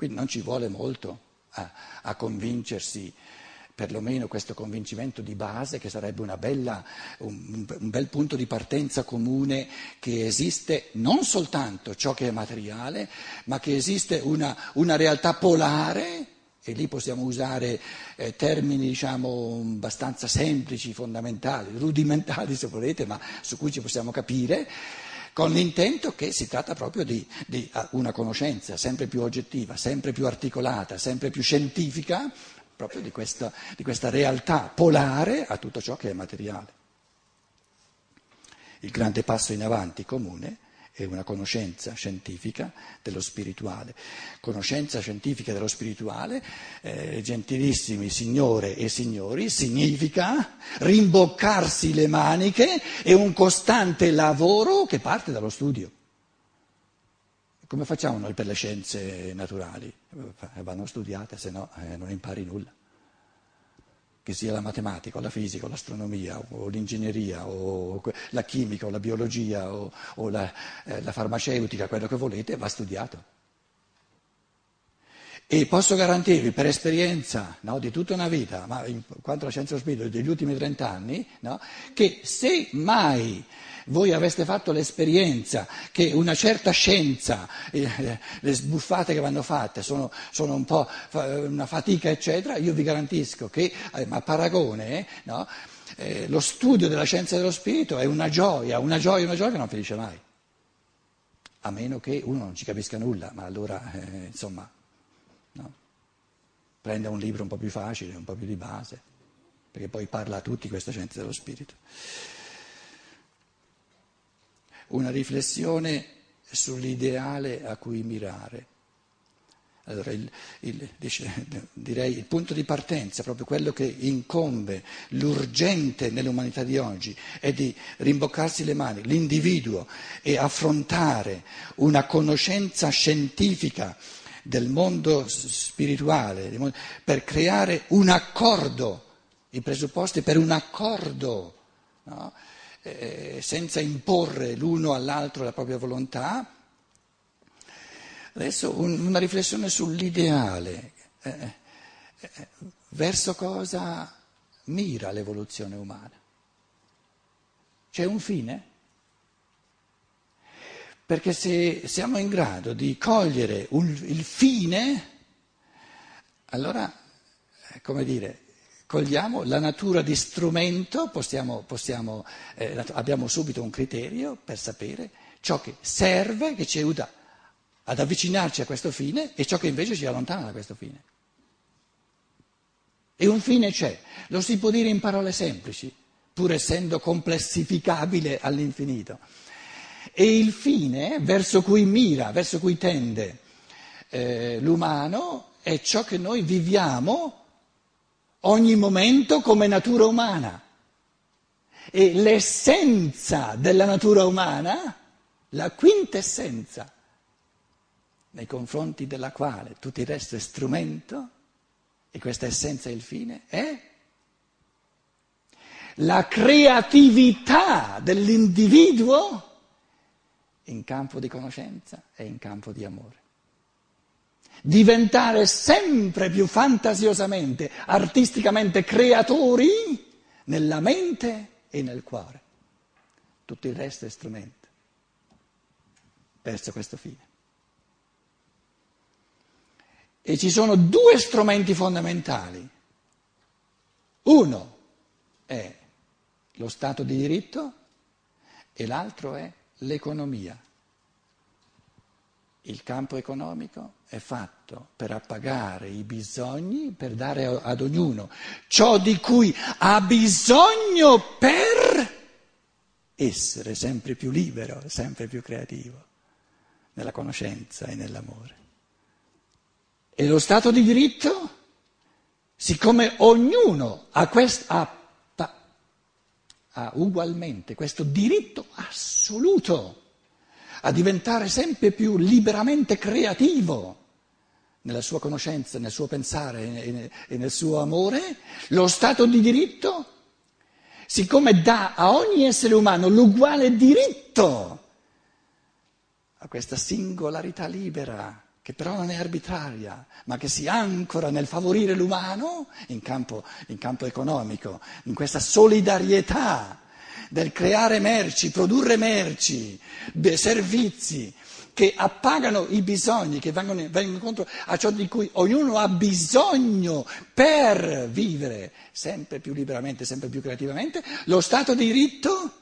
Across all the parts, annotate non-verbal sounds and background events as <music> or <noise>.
Quindi non ci vuole molto a, a convincersi perlomeno questo convincimento di base che sarebbe bella, un, un, bel punto di partenza comune che esiste non soltanto ciò che è materiale, ma che esiste una, una realtà polare, e lì possiamo usare eh, termini diciamo abbastanza semplici, fondamentali, rudimentali se volete, ma su cui ci possiamo capire, con l'intento che si tratta proprio di, di una conoscenza sempre più oggettiva, sempre più articolata, sempre più scientifica proprio di questa, di questa realtà polare a tutto ciò che è materiale. Il grande passo in avanti comune è una conoscenza scientifica dello spirituale. Conoscenza scientifica dello spirituale, eh, gentilissimi signore e signori, significa rimboccarsi le maniche e un costante lavoro che parte dallo studio. Come facciamo noi per le scienze naturali? Eh, vanno studiate, se no eh, non impari nulla. Che sia la matematica, o la fisica, o l'astronomia, o l'ingegneria, o la chimica, o la biologia, o, o la, eh, la farmaceutica, quello che volete, va studiato. E posso garantirvi per esperienza no, di tutta una vita, ma in quanto alla scienza dello spirito degli ultimi trent'anni, no, che se mai voi aveste fatto l'esperienza che una certa scienza, eh, le sbuffate che vanno fatte sono, sono, un po' una fatica, eccetera, io vi garantisco che eh, a paragone no, eh, lo studio della scienza dello spirito è una gioia, una gioia, una gioia che non finisce mai. A meno che uno non ci capisca nulla, ma allora, eh, insomma, no? prenda un libro un po' più facile, un po' più di base, perché poi parla a tutti questa scienza dello spirito una riflessione sull'ideale a cui mirare. Allora, il, il, direi il punto di partenza, proprio quello che incombe, l'urgente nell'umanità di oggi, è di rimboccarsi le mani, l'individuo, e affrontare una conoscenza scientifica del mondo spirituale, per creare un accordo, i presupposti per un accordo. No? Eh, senza imporre l'uno all'altro la propria volontà. Adesso un, una riflessione sull'ideale, eh, eh, verso cosa mira l'evoluzione umana. C'è un fine? Perché se siamo in grado di cogliere un, il fine, allora, eh, come dire, cogliamo la natura di strumento, possiamo, possiamo, eh, abbiamo subito un criterio per sapere ciò che serve, che ci aiuta ad avvicinarci a questo fine e ciò che invece ci allontana da questo fine. E un fine c'è, lo si può dire in parole semplici, pur essendo complessificabile all'infinito. E il fine verso cui mira, verso cui tende eh, l'umano è ciò che noi viviamo ogni momento come natura umana. E l'essenza della natura umana, la quintessenza, nei confronti della quale tutto il resto è strumento, e questa essenza è il fine, è la creatività dell'individuo in campo di conoscenza e in campo di amore diventare sempre più fantasiosamente, artisticamente creatori nella mente e nel cuore. Tutto il resto è strumento verso questo fine. E ci sono due strumenti fondamentali. Uno è lo Stato di diritto e l'altro è l'economia. Il campo economico è fatto per appagare i bisogni, per dare ad ognuno ciò di cui ha bisogno per essere sempre più libero, sempre più creativo nella conoscenza e nell'amore. E lo Stato di diritto, siccome ognuno ha, quest, ha, ha ugualmente questo diritto assoluto, a diventare sempre più liberamente creativo nella sua conoscenza, nel suo pensare e nel suo amore, lo Stato di diritto, siccome dà a ogni essere umano l'uguale diritto a questa singolarità libera che però non è arbitraria, ma che si ancora nel favorire l'umano in campo, in campo economico, in questa solidarietà del creare merci, produrre merci, servizi che appagano i bisogni, che vengono, vengono incontro a ciò di cui ognuno ha bisogno per vivere sempre più liberamente, sempre più creativamente, lo Stato di diritto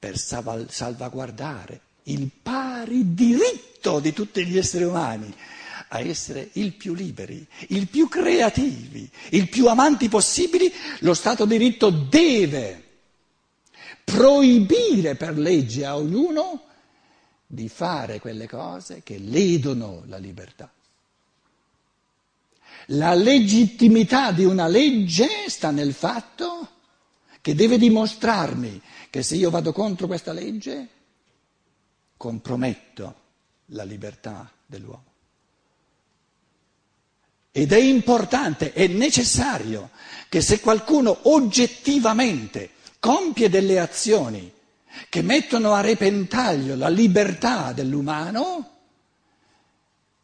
per salvaguardare il pari diritto di tutti gli esseri umani a essere il più liberi, il più creativi, il più amanti possibili, lo Stato di diritto deve proibire per legge a ognuno di fare quelle cose che ledono la libertà. La legittimità di una legge sta nel fatto che deve dimostrarmi che se io vado contro questa legge comprometto la libertà dell'uomo. Ed è importante, è necessario che se qualcuno oggettivamente compie delle azioni che mettono a repentaglio la libertà dell'umano,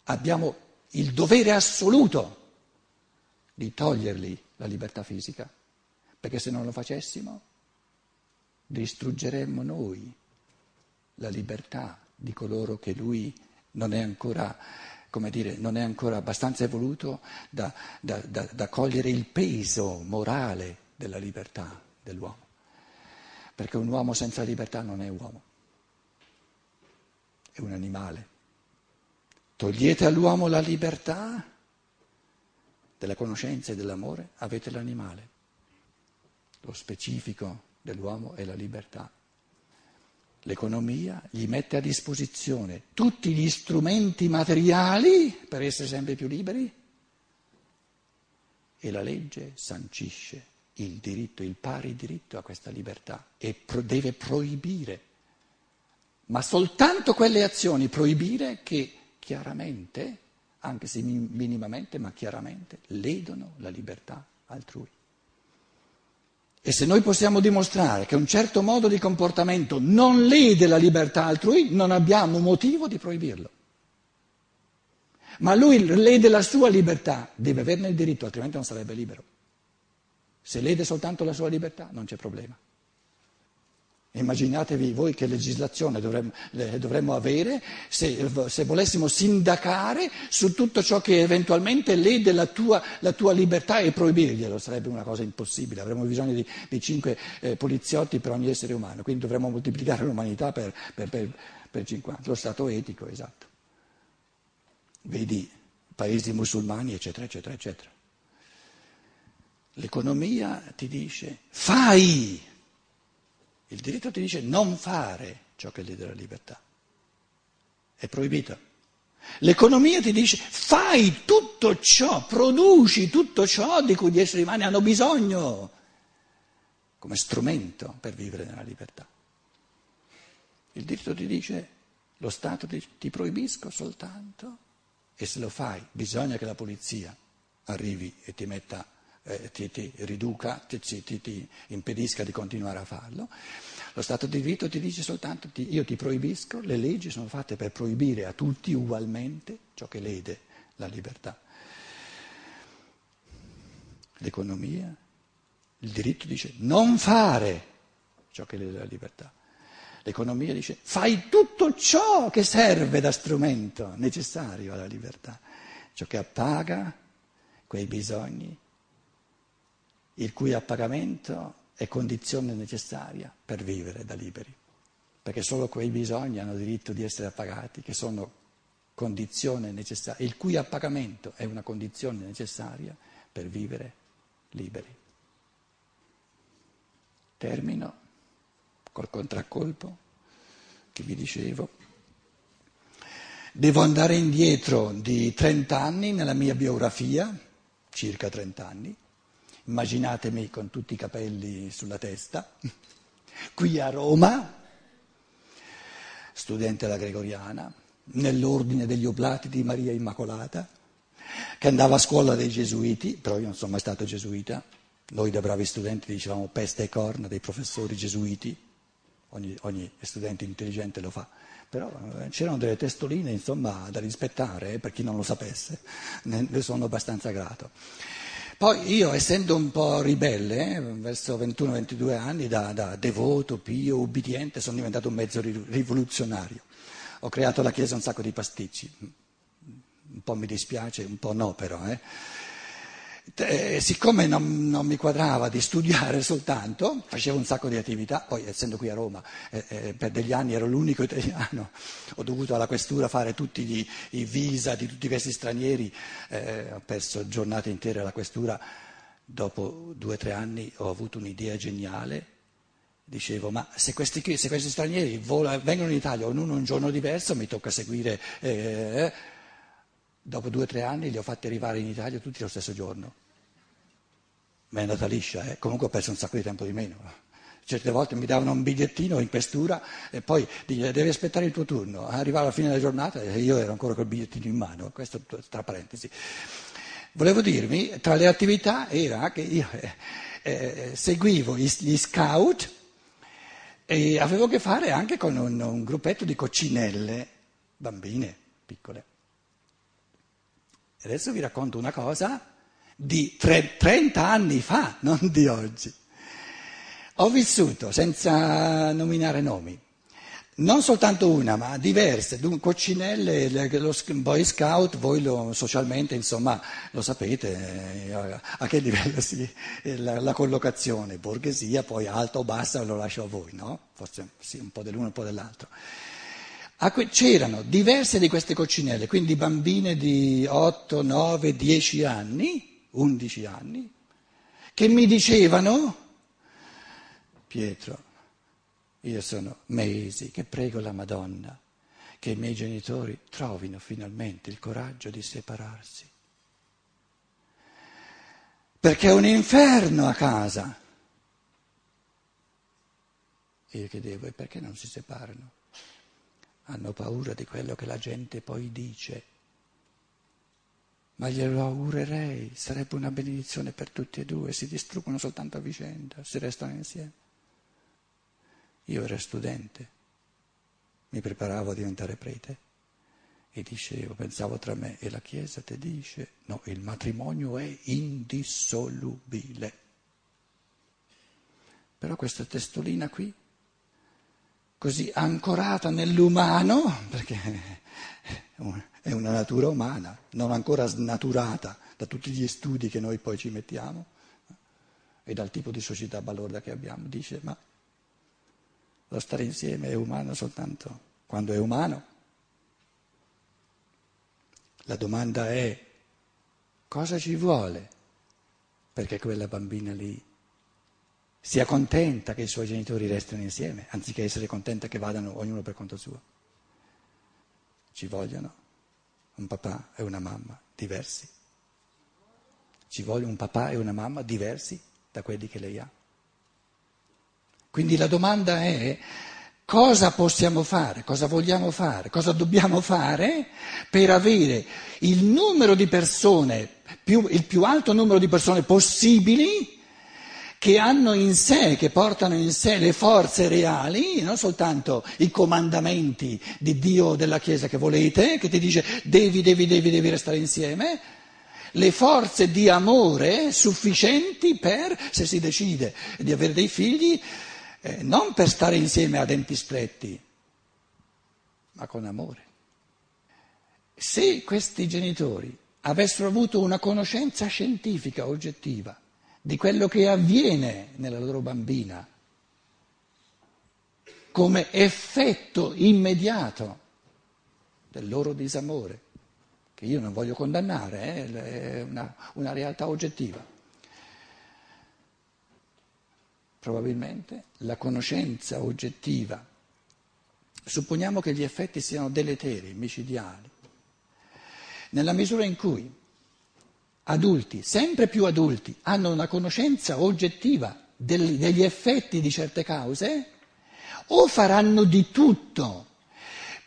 abbiamo il dovere assoluto di togliergli la libertà fisica, perché se non lo facessimo distruggeremmo noi la libertà di coloro che lui non è ancora, come dire, non è ancora abbastanza evoluto da, da, da, da cogliere il peso morale della libertà dell'uomo. Perché un uomo senza libertà non è uomo, è un animale. Togliete all'uomo la libertà della conoscenza e dell'amore, avete l'animale. Lo specifico dell'uomo è la libertà. L'economia gli mette a disposizione tutti gli strumenti materiali per essere sempre più liberi e la legge sancisce il diritto, il pari diritto a questa libertà e pro- deve proibire, ma soltanto quelle azioni proibire che chiaramente, anche se minimamente, ma chiaramente ledono la libertà altrui. E se noi possiamo dimostrare che un certo modo di comportamento non lede la libertà altrui, non abbiamo motivo di proibirlo. Ma lui lede la sua libertà, deve averne il diritto, altrimenti non sarebbe libero. Se lede soltanto la sua libertà, non c'è problema. Immaginatevi voi che legislazione dovremmo, dovremmo avere se, se, volessimo sindacare su tutto ciò che eventualmente lede la tua, la tua, libertà e proibirglielo, sarebbe una cosa impossibile, avremmo bisogno di, di cinque eh, poliziotti per ogni essere umano, quindi dovremmo moltiplicare l'umanità per, per, per, per 50, lo stato etico, esatto. Vedi paesi musulmani, eccetera, eccetera, eccetera. L'economia ti dice fai il diritto ti dice non fare ciò che lede la libertà. È proibito. L'economia ti dice fai tutto ciò, produci tutto ciò di cui gli esseri umani hanno bisogno come strumento per vivere nella libertà. Il diritto ti dice lo Stato ti, ti proibisco soltanto e se lo fai bisogna che la polizia arrivi e ti metta eh, ti, ti, riduca, ti, ti, impedisca di continuare a farlo. Lo Stato di diritto ti dice soltanto io ti proibisco, le leggi sono fatte per proibire a tutti ugualmente ciò che lede la libertà. L'economia, il diritto dice non fare ciò che lede la libertà. L'economia dice fai tutto ciò che serve da strumento necessario alla libertà, ciò che appaga quei bisogni il cui appagamento è condizione necessaria per vivere da liberi, perché solo quei bisogni hanno diritto di essere appagati, che sono condizione necessaria, il cui appagamento è una condizione necessaria per vivere liberi. Termino col contraccolpo che vi dicevo. Devo andare indietro di 30 anni nella mia biografia, circa 30 anni, immaginatemi con tutti i capelli sulla testa, <laughs> qui a Roma, studente alla Gregoriana, nell'ordine degli Oblati di Maria Immacolata, che andava a scuola dei gesuiti, però io non sono mai stato gesuita, noi da bravi studenti dicevamo peste e corna dei professori gesuiti, ogni, ogni studente intelligente lo fa, però eh, c'erano delle testoline insomma da rispettare eh, per chi non lo sapesse, ne, ne sono abbastanza grato. Poi io, essendo un po' ribelle, eh, verso 21-22 anni, da, da, devoto, pio, ubbidiente, sono diventato un mezzo rivoluzionario. Ho creato alla Chiesa un sacco di pasticci. Un po' mi dispiace, un po' no però. Eh. Eh, siccome non, non, mi quadrava di studiare soltanto, facevo un sacco di attività, poi essendo qui a Roma eh, eh, per degli anni ero l'unico italiano, <laughs> ho dovuto alla questura fare tutti gli, i visa di tutti questi stranieri, eh, ho perso giornate intere alla questura, dopo due o tre anni ho avuto un'idea geniale, dicevo ma se questi, se questi stranieri vola, vengono in Italia ognuno un giorno diverso mi tocca seguire... Eh, Dopo due o tre anni li ho fatti arrivare in Italia tutti lo stesso giorno. Ma è andata liscia, eh? comunque ho perso un sacco di tempo di meno. Certe volte mi davano un bigliettino in questura e poi devi aspettare il tuo turno. Arrivava alla fine della giornata e io ero ancora col bigliettino in mano, questo tra parentesi. Volevo dirmi, tra le attività era che io eh, eh, seguivo gli scout e avevo a che fare anche con un, un gruppetto di coccinelle, bambine piccole. Adesso vi racconto una cosa di 30 anni fa, <laughs> non di oggi. Ho vissuto, senza nominare nomi, non soltanto una, ma diverse, coccinelle, lo Boy Scout, voi lo, socialmente insomma lo sapete eh, a che livello si, la, la, collocazione, borghesia, poi alta o bassa lo lascio a voi, no? Forse sì, un po' dell'uno e un po' dell'altro. C'erano diverse di queste coccinelle, quindi bambine di 8, 9, 10 anni, 11 anni, che mi dicevano, Pietro, io sono mesi che prego la Madonna che i miei genitori trovino finalmente il coraggio di separarsi. Perché è un inferno a casa. E io chiedevo, e perché non si separano? hanno paura di quello che la gente poi dice. Ma glielo augurerei, sarebbe una benedizione per tutti e due, si distruggono soltanto a vicenda, si restano insieme. Io ero studente, mi preparavo a diventare prete e dicevo, pensavo tra me, e la Chiesa ti dice, no, il matrimonio è indissolubile. Però questa testolina qui così ancorata nell'umano, <laughs> perché è una natura umana, non ancora snaturata da tutti gli studi che noi poi ci mettiamo e dal tipo di società balorda che abbiamo, dice ma lo stare insieme è umano soltanto quando è umano. La domanda è cosa ci vuole perché quella bambina lì sia contenta che i suoi genitori restino insieme, anziché essere contenta che vadano ognuno per conto suo. Ci vogliono un papà e una mamma diversi. Ci vogliono un papà e una mamma diversi da quelli che lei ha. Quindi la domanda è cosa possiamo fare, cosa vogliamo fare, cosa dobbiamo fare per avere il numero di persone, più, il più alto numero di persone possibili che hanno in sé, che portano in sé le forze reali, non soltanto i comandamenti di Dio della Chiesa che volete, che ti dice devi, devi, devi, devi restare insieme, le forze di amore sufficienti per, se si decide di avere dei figli, eh, non per stare insieme a denti stretti, ma con amore. Se questi genitori avessero avuto una conoscenza scientifica oggettiva, di quello che avviene nella loro bambina come effetto immediato del loro disamore, che io non voglio condannare, eh, è una, una realtà oggettiva. Probabilmente la conoscenza oggettiva, supponiamo che gli effetti siano deleteri, micidiali, nella misura in cui adulti, sempre più adulti, hanno una conoscenza oggettiva degli, degli effetti di certe cause, o faranno di tutto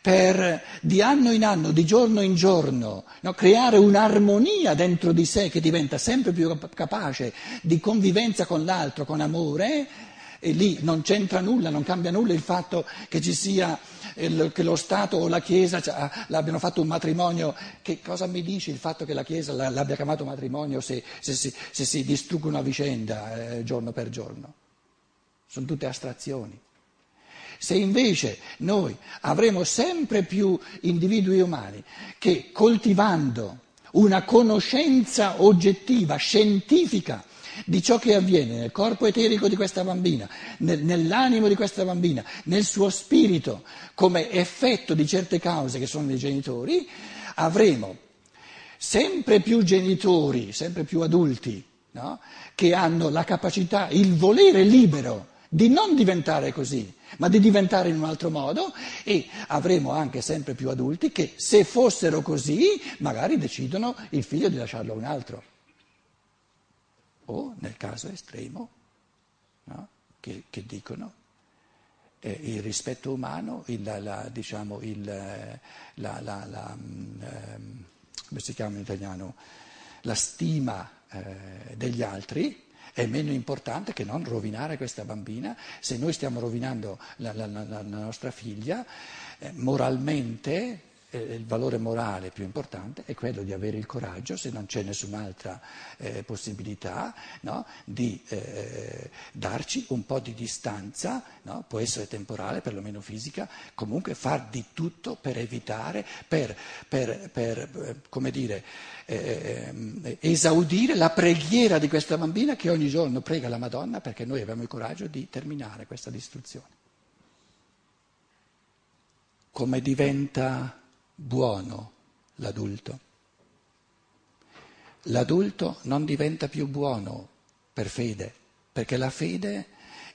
per di anno in anno, di giorno in giorno, no, creare un'armonia dentro di sé che diventa sempre più capace di convivenza con l'altro, con amore, E lì non c'entra nulla, non cambia nulla il fatto che ci sia, che lo Stato o la Chiesa l'abbiano fatto un matrimonio. Che cosa mi dice il fatto che la Chiesa l'abbia chiamato matrimonio se, se, se, se si distruggono a vicenda eh, giorno per giorno? Sono tutte astrazioni. Se invece noi avremo sempre più individui umani che coltivando una conoscenza oggettiva, scientifica, di ciò che avviene nel corpo eterico di questa bambina, nel, nell'animo di questa bambina, nel suo spirito, come effetto di certe cause che sono dei genitori, avremo sempre più genitori, sempre più adulti, no? che hanno la capacità, il volere libero di non diventare così, ma di diventare in un altro modo e avremo anche sempre più adulti che se fossero così magari decidono il figlio di lasciarlo a un altro. O nel caso estremo, no? che, che, dicono eh, il rispetto umano, il, la, diciamo, il, la, la, mm, ehm, come si chiama in italiano, la stima eh, degli altri è meno importante che non rovinare questa bambina. Se noi stiamo rovinando la, la, la, la nostra figlia, eh, moralmente eh, il valore morale più importante è quello di avere il coraggio, se non c'è nessun'altra eh, possibilità, no, di eh, darci un po' di distanza, no, può essere temporale, perlomeno fisica, comunque far di tutto per evitare, per, per, per eh, come dire, eh, esaudire la preghiera di questa bambina che ogni giorno prega la Madonna perché noi abbiamo il coraggio di terminare questa distruzione. Come diventa buono l'adulto? L'adulto non diventa più buono per fede, perché la fede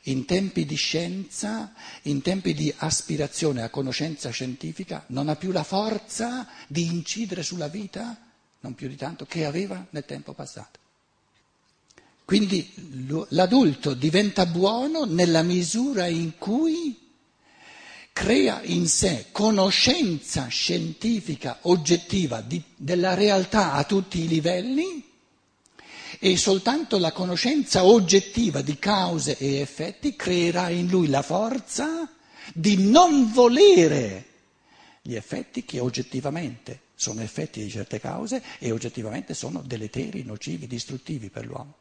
in tempi di scienza, in tempi di aspirazione a conoscenza scientifica, non ha più la forza di incidere sulla vita non più di tanto, che aveva nel tempo passato. Quindi l'adulto diventa buono nella misura in cui crea in sé conoscenza scientifica oggettiva di, della realtà a tutti i livelli e soltanto la conoscenza oggettiva di cause e effetti creerà in lui la forza di non volere gli effetti che oggettivamente sono effetti di certe cause e oggettivamente sono deleteri, nocivi, distruttivi per l'uomo.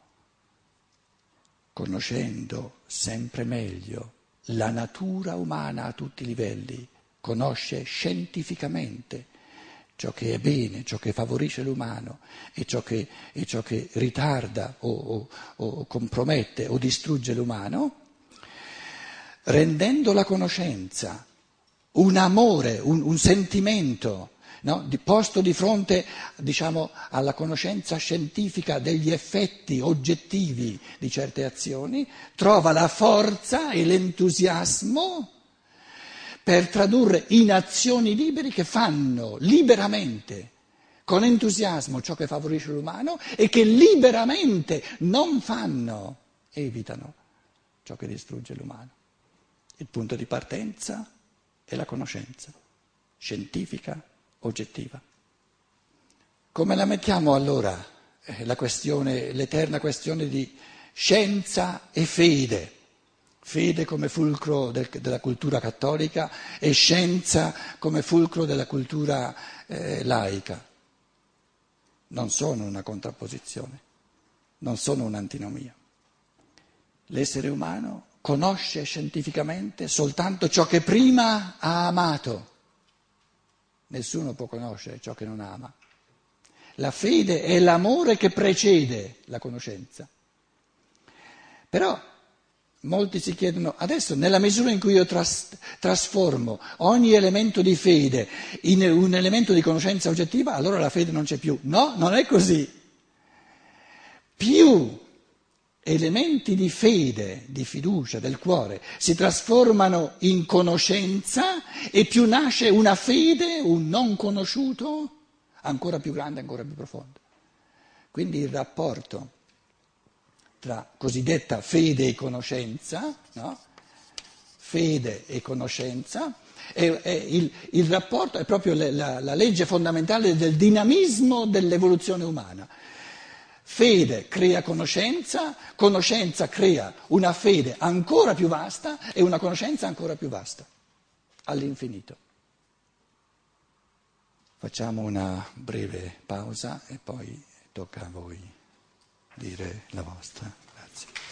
Conoscendo sempre meglio la natura umana a tutti i livelli, conosce scientificamente ciò che è bene, ciò che favorisce l'umano e ciò che, e ciò che ritarda o, o, o compromette o distrugge l'umano, rendendo la conoscenza un amore, un, un sentimento no? di, posto di fronte diciamo, alla conoscenza scientifica degli effetti oggettivi di certe azioni, trova la forza e l'entusiasmo per tradurre in azioni libere che fanno liberamente, con entusiasmo, ciò che favorisce l'umano e che liberamente non fanno, evitano ciò che distrugge l'umano. Il punto di partenza è la conoscenza scientifica oggettiva. Come la mettiamo allora eh, la questione, l'eterna questione di scienza e fede? Fede come fulcro del, della cultura cattolica e scienza come fulcro della cultura eh, laica. Non sono una contrapposizione, non sono un'antinomia. L'essere umano conosce scientificamente soltanto ciò che prima ha amato Nessuno può conoscere ciò che non ama. La fede è l'amore che precede la conoscenza. Però molti si chiedono, adesso nella misura in cui io tras- trasformo ogni elemento di fede in un elemento di conoscenza oggettiva, allora la fede non c'è più. No, non è così. Più elementi di fede, di fiducia del cuore si trasformano in conoscenza e più nasce una fede, un non conosciuto, ancora più grande, ancora più profondo. Quindi il rapporto tra cosiddetta fede e conoscenza, no? fede e conoscenza, è, è il, il, rapporto è proprio la, la, la legge fondamentale del dinamismo dell'evoluzione umana. Fede crea conoscenza, conoscenza crea una fede ancora più vasta e una conoscenza ancora più vasta, all'infinito. Facciamo una breve pausa e poi tocca a voi dire la vostra. Grazie.